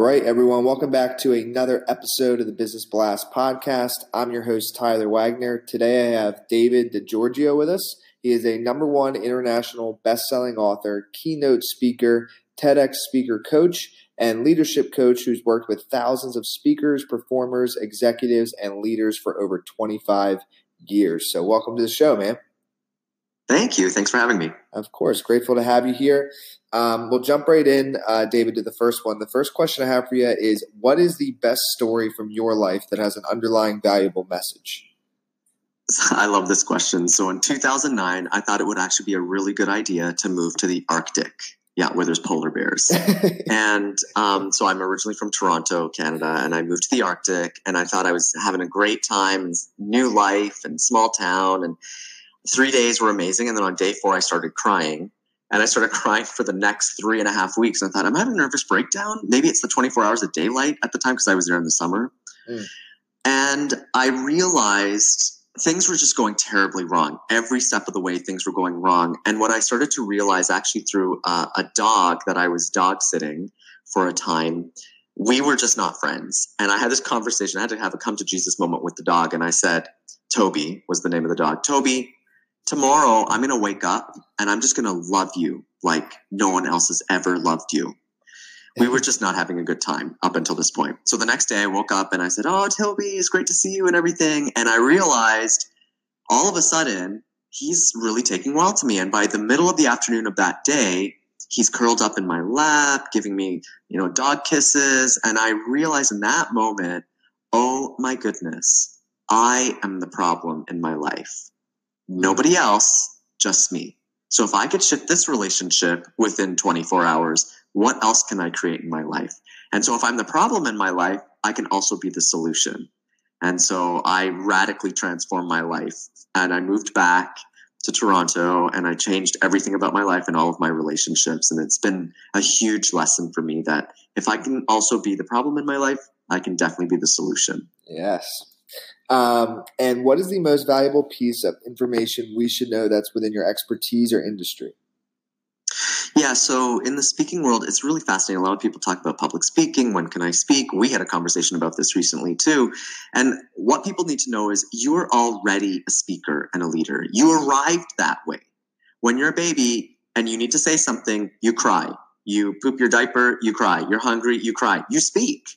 Right, everyone, welcome back to another episode of the Business Blast podcast. I'm your host, Tyler Wagner. Today I have David DiGiorgio with us. He is a number one international best-selling author, keynote speaker, TEDx speaker coach, and leadership coach who's worked with thousands of speakers, performers, executives, and leaders for over 25 years. So welcome to the show, man. Thank you. Thanks for having me. Of course. Grateful to have you here. Um, we'll jump right in, uh, David, to the first one. The first question I have for you is What is the best story from your life that has an underlying valuable message? I love this question. So in 2009, I thought it would actually be a really good idea to move to the Arctic. Yeah, where there's polar bears. and um, so I'm originally from Toronto, Canada, and I moved to the Arctic. And I thought I was having a great time, new life, and small town. And three days were amazing. And then on day four, I started crying. And I started crying for the next three and a half weeks. And I thought, I'm I having a nervous breakdown? Maybe it's the 24 hours of daylight at the time because I was there in the summer. Mm. And I realized things were just going terribly wrong. Every step of the way, things were going wrong. And what I started to realize actually through uh, a dog that I was dog sitting for a time, we were just not friends. And I had this conversation. I had to have a come to Jesus moment with the dog. And I said, Toby was the name of the dog. Toby, tomorrow I'm going to wake up and I'm just going to love you like no one else has ever loved you. We were just not having a good time up until this point. So the next day I woke up and I said, Oh, Toby, it's great to see you and everything. And I realized all of a sudden he's really taking well to me. And by the middle of the afternoon of that day, he's curled up in my lap, giving me, you know, dog kisses. And I realized in that moment, oh my goodness, I am the problem in my life. Nobody else, just me. So if I could shift this relationship within 24 hours, what else can I create in my life? And so if I'm the problem in my life, I can also be the solution. And so I radically transformed my life and I moved back to Toronto and I changed everything about my life and all of my relationships. And it's been a huge lesson for me that if I can also be the problem in my life, I can definitely be the solution. Yes. Um, and what is the most valuable piece of information we should know that's within your expertise or industry? Yeah, so in the speaking world, it's really fascinating. A lot of people talk about public speaking. When can I speak? We had a conversation about this recently too. And what people need to know is you're already a speaker and a leader. You arrived that way. When you're a baby and you need to say something, you cry. You poop your diaper, you cry. You're hungry, you cry. You speak.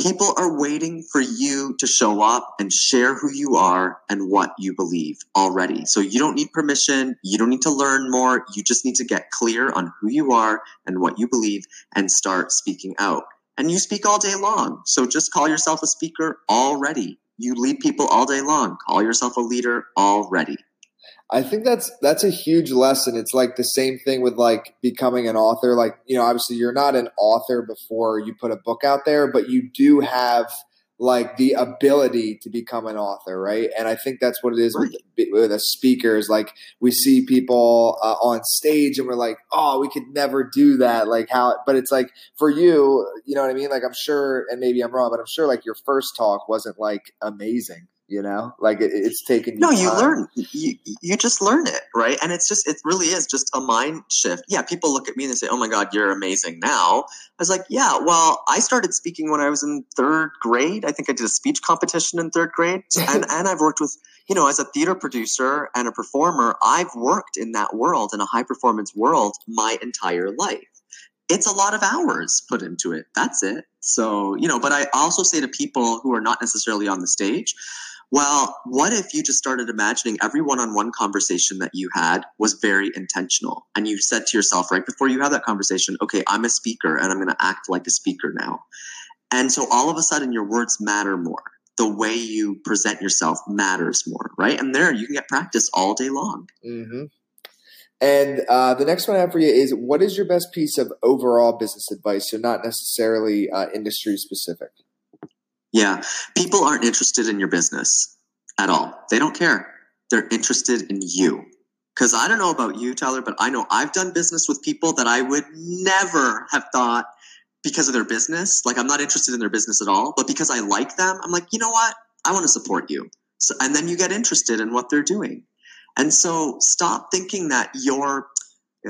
People are waiting for you to show up and share who you are and what you believe already. So you don't need permission. You don't need to learn more. You just need to get clear on who you are and what you believe and start speaking out. And you speak all day long. So just call yourself a speaker already. You lead people all day long. Call yourself a leader already. I think that's that's a huge lesson. It's like the same thing with like becoming an author. Like, you know, obviously you're not an author before you put a book out there, but you do have like the ability to become an author, right? And I think that's what it is with, with a speaker. Is like we see people uh, on stage and we're like, oh, we could never do that. Like how? But it's like for you, you know what I mean? Like I'm sure, and maybe I'm wrong, but I'm sure like your first talk wasn't like amazing you know? Like it, it's taken you no time. you learn you, you just learn it right? And it's just it really is just a mind shift. Yeah people look at me and they say oh my god you're amazing now. I was like yeah well i started speaking when i was in third grade. I think i did a speech competition in third grade. And, and i've worked with you know as a theater producer and a performer i've worked in that world in a high performance world my entire life. It's a lot of hours put into it. That's it. So you know but i also say to people who are not necessarily on the stage well, what if you just started imagining every one on one conversation that you had was very intentional? And you said to yourself right before you had that conversation, okay, I'm a speaker and I'm going to act like a speaker now. And so all of a sudden, your words matter more. The way you present yourself matters more, right? And there you can get practice all day long. Mm-hmm. And uh, the next one I have for you is what is your best piece of overall business advice? So, not necessarily uh, industry specific. Yeah, people aren't interested in your business at all. They don't care. They're interested in you. Because I don't know about you, Tyler, but I know I've done business with people that I would never have thought because of their business. Like, I'm not interested in their business at all, but because I like them, I'm like, you know what? I want to support you. So, and then you get interested in what they're doing. And so stop thinking that your,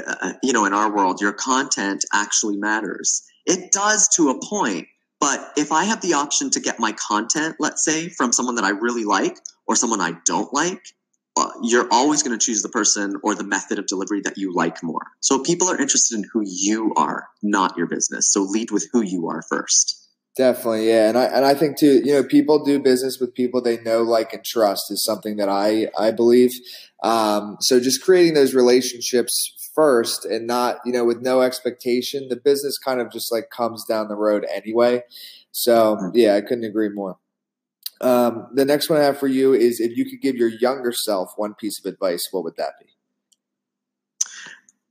uh, you know, in our world, your content actually matters. It does to a point. But if I have the option to get my content, let's say, from someone that I really like or someone I don't like, uh, you're always going to choose the person or the method of delivery that you like more. So people are interested in who you are, not your business. So lead with who you are first. Definitely, yeah, and I and I think too, you know, people do business with people they know, like, and trust is something that I I believe. Um, so just creating those relationships first, and not you know with no expectation, the business kind of just like comes down the road anyway. So mm-hmm. yeah, I couldn't agree more. Um, the next one I have for you is if you could give your younger self one piece of advice, what would that be?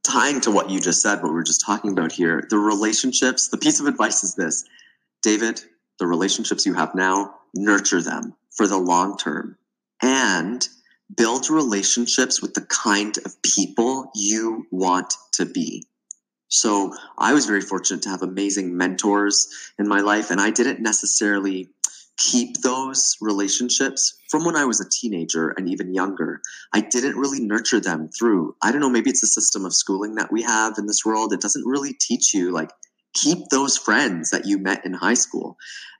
Tying to what you just said, what we are just talking about here, the relationships, the piece of advice is this David, the relationships you have now, nurture them for the long term and build relationships with the kind of people you want to be. So I was very fortunate to have amazing mentors in my life, and I didn't necessarily keep those relationships from when I was a teenager and even younger. I didn't really nurture them through, I don't know, maybe it's a system of schooling that we have in this world. It doesn't really teach you like keep those friends that you met in high school.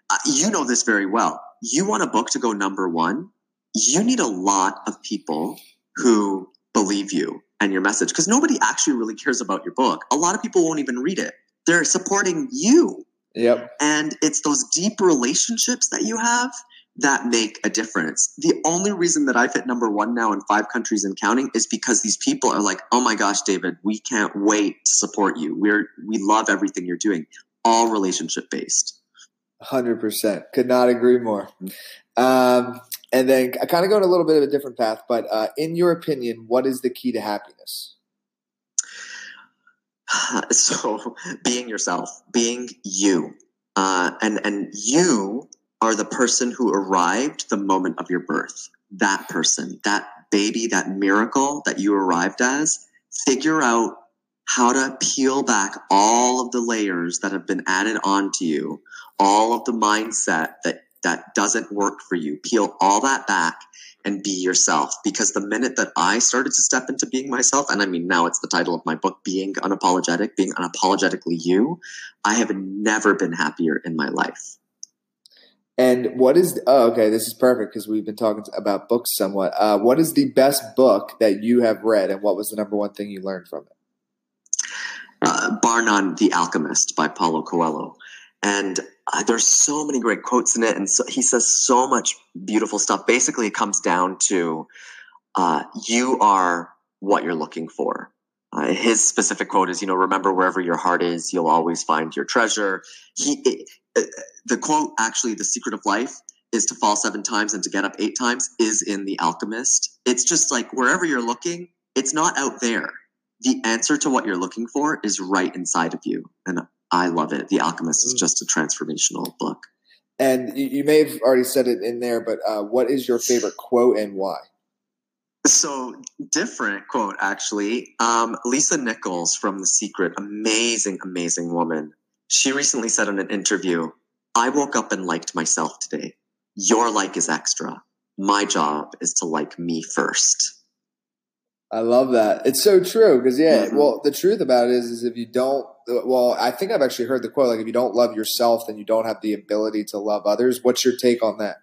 Uh, you know this very well. You want a book to go number one, you need a lot of people who believe you and your message because nobody actually really cares about your book. A lot of people won't even read it. They're supporting you. Yep. And it's those deep relationships that you have that make a difference. The only reason that I've hit number one now in five countries and counting is because these people are like, oh my gosh, David, we can't wait to support you. We're we love everything you're doing. All relationship based. Hundred percent. Could not agree more. Um, and then I kind of go in a little bit of a different path, but uh, in your opinion, what is the key to happiness? So, being yourself, being you, uh, and and you are the person who arrived the moment of your birth. That person, that baby, that miracle that you arrived as, figure out how to peel back all of the layers that have been added onto you, all of the mindset that that doesn't work for you. Peel all that back and be yourself. Because the minute that I started to step into being myself, and I mean, now it's the title of my book, Being Unapologetic, Being Unapologetically You, I have never been happier in my life. And what is oh okay this is perfect because we've been talking about books somewhat. Uh, what is the best book that you have read, and what was the number one thing you learned from it? Uh, bar none, The Alchemist by Paulo Coelho, and uh, there's so many great quotes in it, and so, he says so much beautiful stuff. Basically, it comes down to uh, you are what you're looking for. Uh, his specific quote is, you know, remember wherever your heart is, you'll always find your treasure. He, it, it, the quote, actually, the secret of life is to fall seven times and to get up eight times, is in The Alchemist. It's just like wherever you're looking, it's not out there. The answer to what you're looking for is right inside of you. And I love it. The Alchemist is mm. just a transformational book. And you, you may have already said it in there, but uh, what is your favorite quote and why? So different quote actually. Um, Lisa Nichols from The Secret, amazing, amazing woman. She recently said in an interview, "I woke up and liked myself today. Your like is extra. My job is to like me first. I love that. It's so true because yeah. Mm-hmm. Well, the truth about it is, is if you don't, well, I think I've actually heard the quote like, if you don't love yourself, then you don't have the ability to love others. What's your take on that?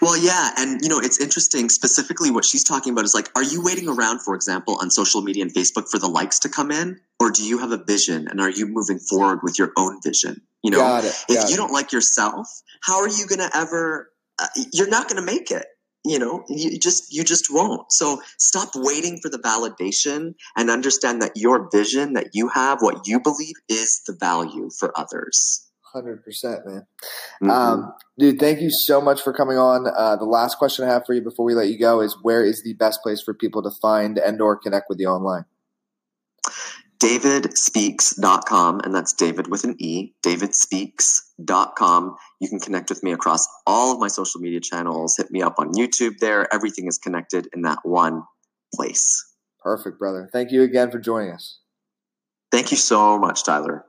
Well, yeah, and you know, it's interesting. Specifically, what she's talking about is like, are you waiting around, for example, on social media and Facebook for the likes to come in, or do you have a vision and are you moving forward with your own vision? You know, got it, got if you it. don't like yourself, how are you going to ever? Uh, you're not going to make it. You know, you just you just won't. So stop waiting for the validation and understand that your vision that you have, what you believe, is the value for others. Hundred percent, man. Mm-hmm. Um, dude, thank you so much for coming on. Uh, the last question I have for you before we let you go is: Where is the best place for people to find and/or connect with you online? davidspeaks.com, and that's David with an E, davidspeaks.com. You can connect with me across all of my social media channels. Hit me up on YouTube there. Everything is connected in that one place. Perfect, brother. Thank you again for joining us. Thank you so much, Tyler.